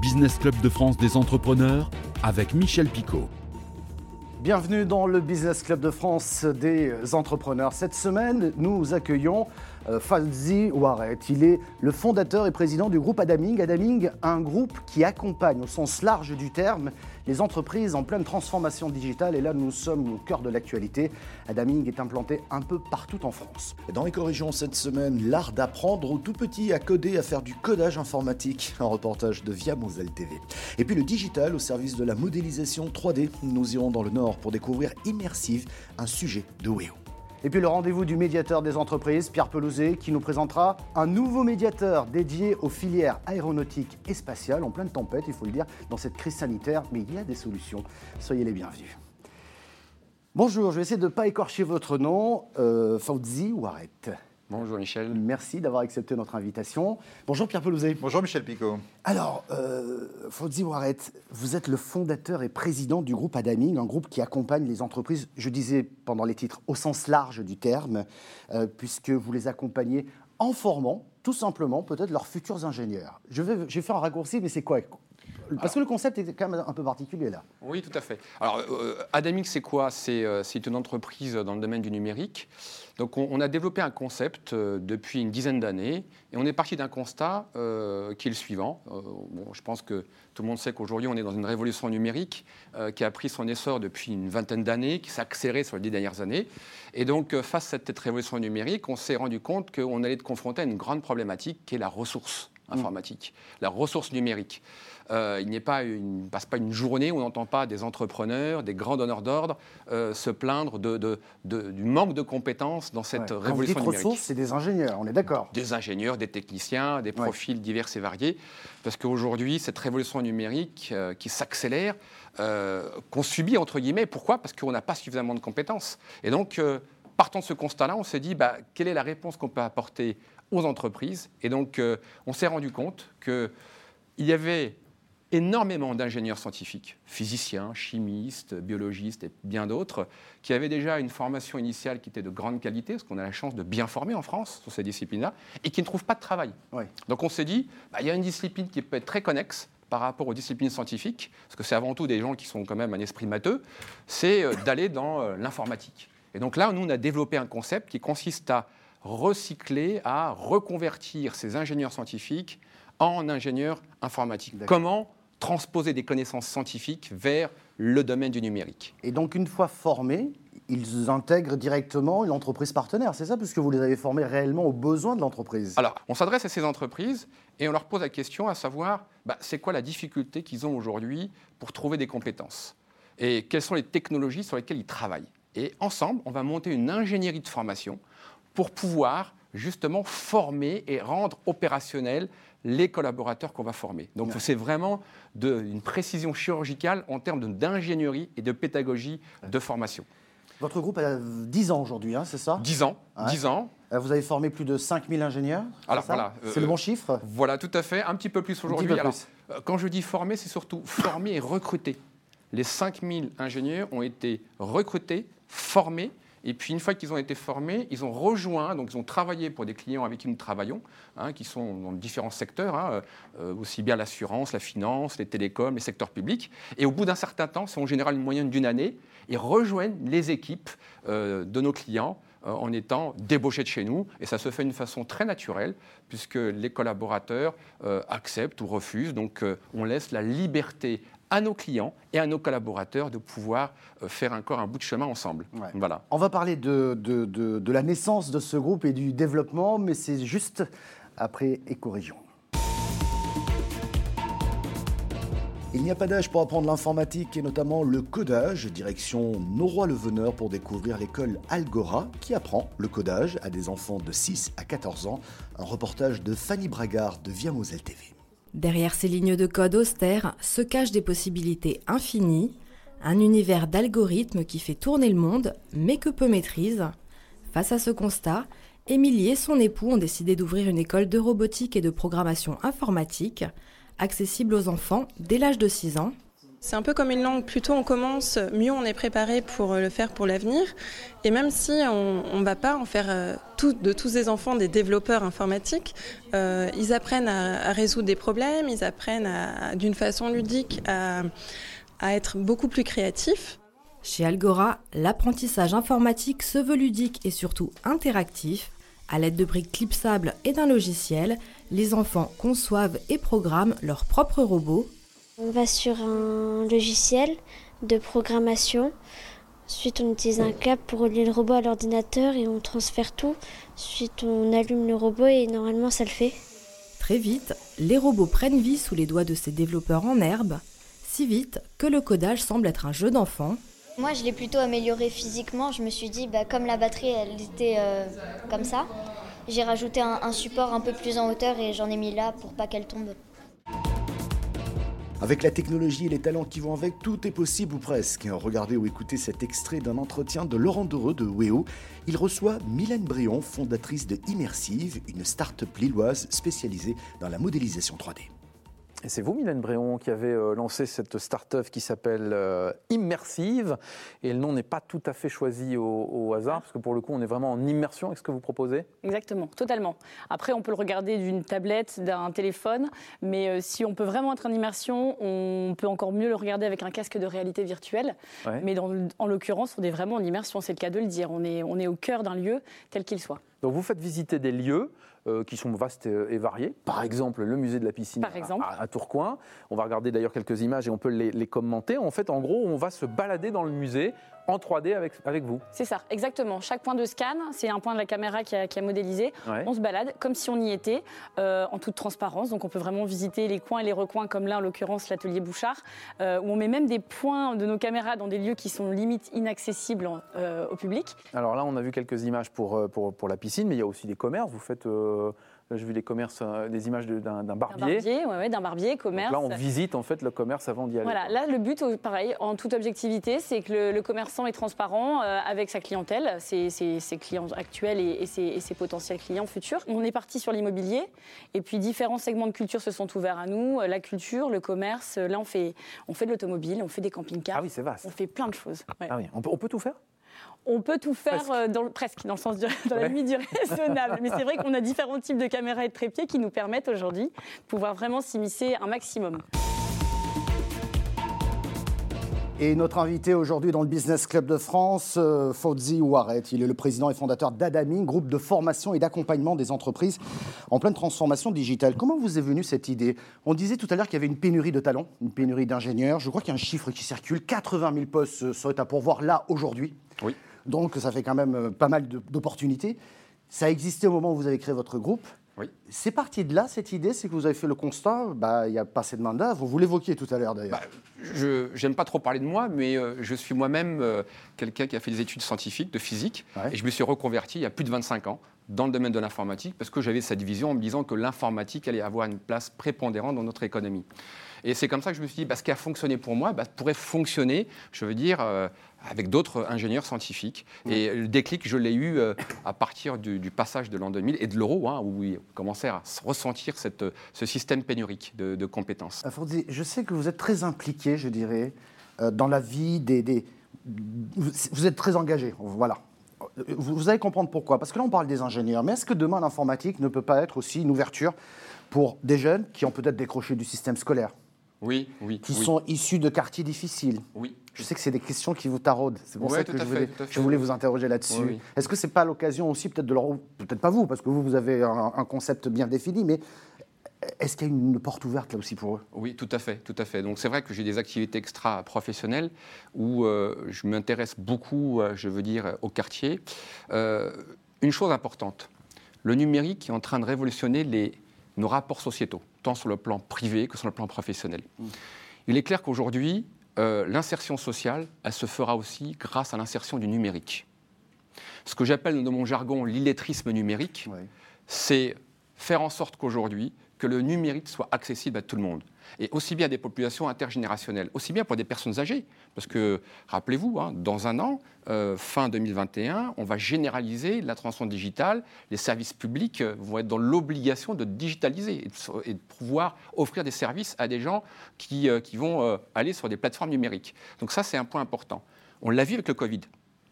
Business Club de France des entrepreneurs avec Michel Picot. Bienvenue dans le Business Club de France des entrepreneurs. Cette semaine, nous accueillons euh, Falzi Waret. Il est le fondateur et président du groupe Adaming. Adaming, un groupe qui accompagne au sens large du terme les entreprises en pleine transformation digitale. Et là, nous sommes au cœur de l'actualité. Adaming est implanté un peu partout en France. Dans Éco-Région cette semaine, l'art d'apprendre aux tout petits à coder, à faire du codage informatique. Un reportage de Via Moselle TV. Et puis le digital au service de la modélisation 3D. Nous irons dans le Nord pour découvrir Immersive, un sujet de Weo. Et puis le rendez-vous du médiateur des entreprises, Pierre Pelouzet, qui nous présentera un nouveau médiateur dédié aux filières aéronautiques et spatiales, en pleine tempête, il faut le dire, dans cette crise sanitaire, mais il y a des solutions. Soyez les bienvenus. Bonjour, je vais essayer de ne pas écorcher votre nom, euh, Fauzi Waret. Bonjour Michel. Merci d'avoir accepté notre invitation. Bonjour Pierre Pelouzet. Bonjour Michel Picot. Alors, euh, Fauzi Waret, vous êtes le fondateur et président du groupe Adaming, un groupe qui accompagne les entreprises, je disais pendant les titres, au sens large du terme, euh, puisque vous les accompagnez en formant tout simplement peut-être leurs futurs ingénieurs. Je vais, je vais faire un raccourci, mais c'est quoi parce que le concept est quand même un peu particulier là. Oui, tout à fait. Alors, euh, Adaming, c'est quoi? Euh, C'est une entreprise dans le domaine du numérique. Donc, on, a développé un concept euh, depuis une dizaine d'années et on est parti d'un constat qui est le suivant. bon, je pense que tout le monde sait qu'aujourd'hui, on est dans une révolution numérique qui a pris son essor depuis une vingtaine d'années, qui s'est accélérée sur les dix dernières années. Et donc, face à cette révolution numérique, on s'est rendu compte qu'on allait être confronté à une grande problématique qui est la ressource informatique, la ressource numérique. Euh, il n'y pas une, passe pas une journée où on n'entend pas des entrepreneurs, des grands donneurs d'ordre euh, se plaindre de, du manque de compétences dans cette révolution Quand numérique. ressources, c'est des ingénieurs, on est d'accord. Des ingénieurs, des techniciens, des profils divers et variés, parce qu'aujourd'hui, cette révolution numérique euh, qui s'accélère, qu'on subit entre guillemets, pourquoi? Parce qu'on n'a pas suffisamment de compétences. Et donc, partant de ce constat-là, on s'est dit, bah, quelle est la réponse qu'on peut apporter aux entreprises Et donc, on s'est rendu compte qu'il y avait énormément d'ingénieurs scientifiques, physiciens, chimistes, biologistes et bien d'autres, qui avaient déjà une formation initiale qui était de grande qualité, parce qu'on a la chance de bien former en France sur ces disciplines-là, et qui ne trouvent pas de travail. Donc on s'est dit, bah, il y a une discipline qui peut être très connexe par rapport aux disciplines scientifiques, parce que c'est avant tout des gens qui sont quand même un esprit matheux, c'est euh, d'aller dans euh, l'informatique. Et donc là, nous, on a développé un concept qui consiste à recycler, à reconvertir ces ingénieurs scientifiques en ingénieurs informatiques. Comment transposer des connaissances scientifiques vers le domaine du numérique? Et donc, une fois formés, ils intègrent directement une entreprise partenaire, c'est ça, puisque vous les avez formés réellement aux besoins de l'entreprise. Alors, on s'adresse à ces entreprises et on leur pose la question à savoir, bah, c'est quoi la difficulté qu'ils ont aujourd'hui pour trouver des compétences? Et quelles sont les technologies sur lesquelles ils travaillent? Et ensemble, on va monter une ingénierie de formation pour pouvoir justement former et rendre opérationnel les collaborateurs qu'on va former. Donc c'est vraiment une précision chirurgicale en termes d'ingénierie et de pédagogie de formation. Votre groupe a 10 ans aujourd'hui, hein, c'est ça? 10 ans, 10 ans. Euh, vous avez formé plus de 5000 ingénieurs Alors voilà. C'est le bon chiffre? Voilà, tout à fait. Un petit peu plus aujourd'hui. Euh, quand je dis former, c'est surtout former et recruter. Les 5000 ingénieurs ont été recrutés, formés et puis, une fois qu'ils ont été formés, ils ont rejoint, donc ils ont travaillé pour des clients avec qui nous travaillons, hein, qui sont dans différents secteurs, hein, euh, aussi bien l'assurance, la finance, les télécoms, les secteurs publics. Et au bout d'un certain temps, c'est en général une moyenne d'une année, ils rejoignent les équipes euh, de nos clients en étant débauchés de chez nous. Et ça se fait d'une façon très naturelle, puisque les collaborateurs acceptent ou refusent. Donc, on laisse la liberté à nos clients et à nos collaborateurs de pouvoir euh, faire encore un bout de chemin ensemble. Voilà. On va parler de, de, de, la naissance de ce groupe et du développement, mais c'est juste après Éco-Région. Il n'y a pas d'âge pour apprendre l'informatique et notamment le codage. Direction Noroy-le-Veneur pour découvrir l'école Algora qui apprend le codage à des enfants de 6 à 14 ans. Un reportage de Fanny Bragard de Via Moselle TV. Derrière ces lignes de code austères se cachent des possibilités infinies, un univers d'algorithmes qui fait tourner le monde, mais que peu maîtrise. Face à ce constat, Émilie et son époux ont décidé d'ouvrir une école de robotique et de programmation informatique, accessible aux enfants dès l'âge de 6 ans. C'est un peu comme une langue, plus tôt on commence, mieux on est préparé pour le faire pour l'avenir. Et même si on ne va pas en faire euh, de tous ces enfants des développeurs informatiques, euh, ils apprennent à, résoudre des problèmes, ils apprennent d'une façon ludique à, à être beaucoup plus créatifs. Chez Algora, l'apprentissage informatique se veut ludique et surtout interactif. À l'aide de briques clipsables et d'un logiciel, les enfants conçoivent et programment leurs propres robots on va sur un logiciel de programmation. Ensuite, on utilise un câble pour relier le robot à l'ordinateur et on transfère tout. Ensuite, on allume le robot et normalement, ça le fait. Très vite, les robots prennent vie sous les doigts de ces développeurs en herbe, si vite que le codage semble être un jeu d'enfant. Moi, je l'ai plutôt amélioré physiquement. Je me suis dit, bah, comme la batterie, elle était euh, comme ça, j'ai rajouté un support un peu plus en hauteur et j'en ai mis là pour pas qu'elle tombe. Avec la technologie et les talents qui vont avec, tout est possible ou presque. Regardez ou écoutez cet extrait d'un entretien de Laurent Dereux de WEO. Il reçoit Mylène Brion, fondatrice de Immersive, une start-up lilloise spécialisée dans la modélisation 3D. Et c'est vous, Mylène Bréon, qui avez euh, lancé cette start-up qui s'appelle euh, Immersive. Et le nom n'est pas tout à fait choisi au, hasard, parce que pour le coup, on est vraiment en immersion avec ce que vous proposez Exactement, totalement. Après, on peut le regarder d'une tablette, d'un téléphone, mais euh, si on peut vraiment être en immersion, on peut encore mieux le regarder avec un casque de réalité virtuelle. Mais en l'occurrence, on est vraiment en immersion, c'est le cas de le dire. On est, on est au cœur d'un lieu, tel qu'il soit. Donc vous faites visiter des lieux euh, qui sont vastes et variés. Par exemple, le musée de la piscine à, Tourcoing. On va regarder d'ailleurs quelques images et on peut les, les, commenter. En fait, en gros, on va se balader dans le musée en 3D avec, avec vous. C'est ça, exactement. Chaque point de scan, c'est un point de la caméra qui a, qui a modélisé. On se balade comme si on y était, euh, en toute transparence. Donc on peut vraiment visiter les coins et les recoins, comme là en l'occurrence l'atelier Bouchard, euh, où on met même des points de nos caméras dans des lieux qui sont limite inaccessibles euh, au public. Alors là, on a vu quelques images pour, pour, pour, la piscine, mais il y a aussi des commerces. Vous faites j'ai vu les commerces, euh, des images d'un barbier. D'un barbier, d'un barbier, commerce. là, on visite en fait le commerce avant d'y aller. Voilà, là, le but, pareil, en toute objectivité, c'est que le, commerçant est transparent euh, avec sa clientèle, ses, clients actuels et, ses, potentiels clients futurs. On est parti sur l'immobilier, et puis différents segments de culture se sont ouverts à nous. La culture, le commerce, là, on fait, on fait de l'automobile, on fait des camping-cars. Ah oui, c'est vaste. On fait plein de choses. Ah oui, on peut tout faire? On peut tout faire presque, euh, dans, presque, dans le sens dans la limite du raisonnable. Mais c'est vrai qu'on a différents types de caméras et de trépieds qui nous permettent aujourd'hui de pouvoir vraiment s'immiscer un maximum. Et notre invité aujourd'hui dans le Business Club de France, euh, Fauzi Ouaret, il est le président et fondateur d'Adaming, groupe de formation et d'accompagnement des entreprises en pleine transformation digitale. Comment vous est venue cette idée? On disait tout à l'heure qu'il y avait une pénurie de talents, une pénurie d'ingénieurs. Je crois qu'il y a un chiffre qui circule 80 000 postes seraient à pourvoir là aujourd'hui. Oui. Donc ça fait quand même euh, pas mal d'opportunités. Ça a existé au moment où vous avez créé votre groupe. Oui. C'est parti de là, cette idée, c'est que vous avez fait le constat, bah, il n'y a pas assez de main-d'œuvre. Vous l'évoquiez tout à l'heure d'ailleurs. Bah, je n'aime pas trop parler de moi, mais euh, je suis moi-même euh, quelqu'un qui a fait des études scientifiques, de physique, et je me suis reconverti il y a plus de 25 ans dans le domaine de l'informatique parce que j'avais cette vision en me disant que l'informatique allait avoir une place prépondérante dans notre économie. Et c'est comme ça que je me suis dit, bah, ce qui a fonctionné pour moi bah, pourrait fonctionner, je veux dire, euh, avec d'autres ingénieurs scientifiques. Et le déclic, je l'ai eu euh, à partir du, passage de l'an 2000 et de l'euro, hein, où il commençait à ressentir cette, ce système pénurique de, compétences. Je sais que vous êtes très impliqué, je dirais, euh, dans la vie des, des... Vous êtes très engagé, voilà. Vous allez comprendre pourquoi. Parce que là, on parle des ingénieurs. Mais est-ce que demain, l'informatique ne peut pas être aussi une ouverture pour des jeunes qui ont peut-être décroché du système scolaire? Oui, oui. Qui sont issus de quartiers difficiles. Oui. Je sais que c'est des questions qui vous taraudent. C'est pour ça que je voulais, je voulais, vous interroger là-dessus. Est-ce que c'est pas l'occasion aussi, peut-être de leur. Peut-être pas vous, parce que vous, vous avez un, concept bien défini, mais est-ce qu'il y a une porte ouverte là aussi pour eux? Oui, tout à fait, tout à fait. Donc c'est vrai que j'ai des activités extra-professionnelles où euh, je m'intéresse beaucoup, euh, je veux dire, au quartier. Euh, une chose importante, le numérique est en train de révolutionner les, nos rapports sociétaux, tant sur le plan privé que sur le plan professionnel. Mm. Il est clair qu'aujourd'hui, euh, l'insertion sociale, elle se fera aussi grâce à l'insertion du numérique. Ce que j'appelle dans mon jargon l'illettrisme numérique, c'est faire en sorte qu'aujourd'hui, que le numérique soit accessible à tout le monde. Et aussi bien des populations intergénérationnelles, aussi bien pour des personnes âgées. Parce que, rappelez-vous, hein, dans un an, euh, fin 2021, on va généraliser la transformation digitale. Les services publics euh, vont être dans l'obligation de digitaliser et de, pouvoir offrir des services à des gens qui, euh, qui vont aller sur des plateformes numériques. Donc ça, c'est un point important. On l'a vu avec le Covid.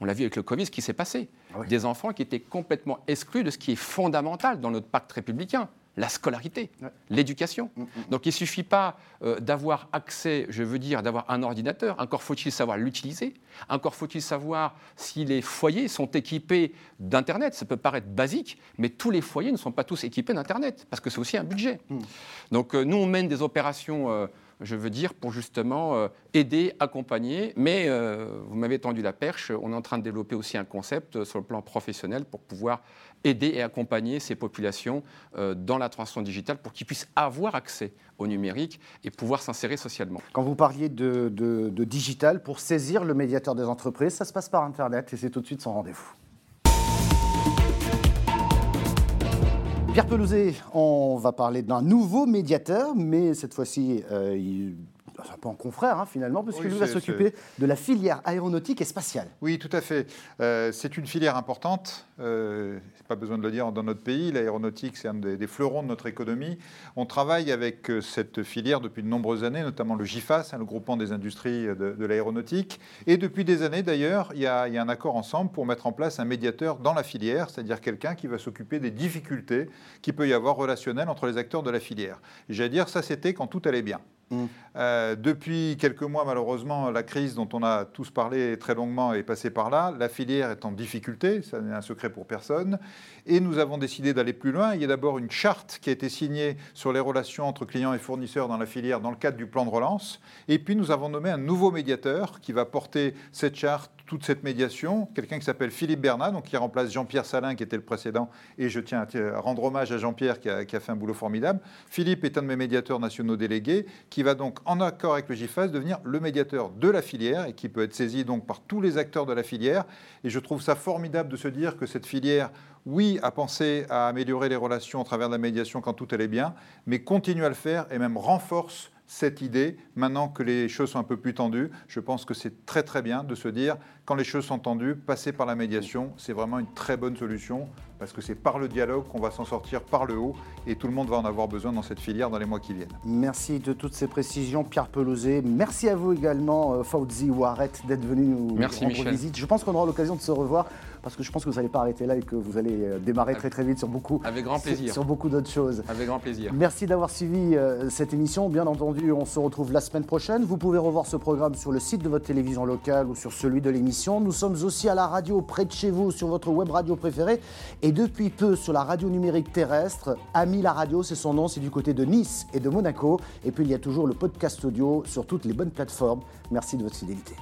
On l'a vu avec le Covid, ce qui s'est passé. Ah des enfants qui étaient complètement exclus de ce qui est fondamental dans notre pacte républicain la scolarité, l'éducation. Mm, mm, mm. Donc il ne suffit pas euh, d'avoir accès, je veux dire, d'avoir un ordinateur, encore faut-il savoir l'utiliser, encore faut-il savoir si les foyers sont équipés d'Internet. Ça peut paraître basique, mais tous les foyers ne sont pas tous équipés d'Internet, parce que c'est aussi un budget. Donc euh, nous, on mène des opérations... Euh, je veux dire, pour justement euh, aider, accompagner. Mais euh, vous m'avez tendu la perche, on est en train de développer aussi un concept euh, sur le plan professionnel pour pouvoir aider et accompagner ces populations dans la transition digitale pour qu'ils puissent avoir accès au numérique et pouvoir s'insérer socialement. Quand vous parliez de, de digital, pour saisir le médiateur des entreprises, ça se passe par Internet et c'est tout de suite son rendez-vous. Pierre Pelouzet, on va parler d'un nouveau médiateur, mais cette fois-ci, euh, un peu en confrère hein, finalement, parce que lui va s'occuper de la filière aéronautique et spatiale. Oui, tout à fait. Euh, c'est une filière importante. Euh, pas besoin de le dire dans notre pays. L'aéronautique, c'est un des, fleurons de notre économie. On travaille avec euh, cette filière depuis de nombreuses années, notamment le GIFAS, hein, le groupement des industries de, l'aéronautique. Et depuis des années, d'ailleurs, il, il y, a un accord ensemble pour mettre en place un médiateur dans la filière, c'est-à-dire quelqu'un qui va s'occuper des difficultés qu'il peut y avoir relationnelles entre les acteurs de la filière. J'allais dire, ça, c'était quand tout allait bien. Mm. Euh, depuis quelques mois, malheureusement, la crise dont on a tous parlé très longuement est passée par là. La filière est en difficulté, ça n'est un secret pour personne. Et nous avons décidé d'aller plus loin. Il y a d'abord une charte qui a été signée sur les relations entre clients et fournisseurs dans la filière dans le cadre du plan de relance. Et puis nous avons nommé un nouveau médiateur qui va porter cette charte toute cette médiation, quelqu'un qui s'appelle Philippe Bernat, donc qui remplace Jean-Pierre Salin, qui était le précédent, et je tiens à rendre hommage à Jean-Pierre qui a, fait un boulot formidable. Philippe est un de mes médiateurs nationaux délégués, qui va donc, en accord avec le GIFAS, devenir le médiateur de la filière, et qui peut être saisi donc par tous les acteurs de la filière. Et je trouve ça formidable de se dire que cette filière oui, a pensé à améliorer les relations à travers la médiation quand tout allait bien, mais continue à le faire et même renforce cette idée, maintenant que les choses sont un peu plus tendues, je pense que c'est très très bien de se dire, quand les choses sont tendues, passer par la médiation, c'est vraiment une très bonne solution parce que c'est par le dialogue qu'on va s'en sortir par le haut et tout le monde va en avoir besoin dans cette filière dans les mois qui viennent. Merci de toutes ces précisions, Pierre Pelouzet. Merci à vous également, euh, Fauzi Ouaret, d'être venu nous Merci, rendre visite. Je pense qu'on aura l'occasion de se revoir parce que je pense que vous n'allez pas arrêter là et que vous allez euh, démarrer très très vite sur beaucoup, Avec grand plaisir. Sur, beaucoup d'autres choses. Avec grand plaisir. Merci d'avoir suivi euh, cette émission. Bien entendu, on se retrouve la semaine prochaine. Vous pouvez revoir ce programme sur le site de votre télévision locale ou sur celui de l'émission. Nous sommes aussi à la radio près de chez vous sur votre web radio préférée et depuis peu sur la radio numérique terrestre. Ami la radio, c'est son nom, c'est du côté de Nice et de Monaco. Et puis il y a toujours le podcast audio sur toutes les bonnes plateformes. Merci de votre fidélité.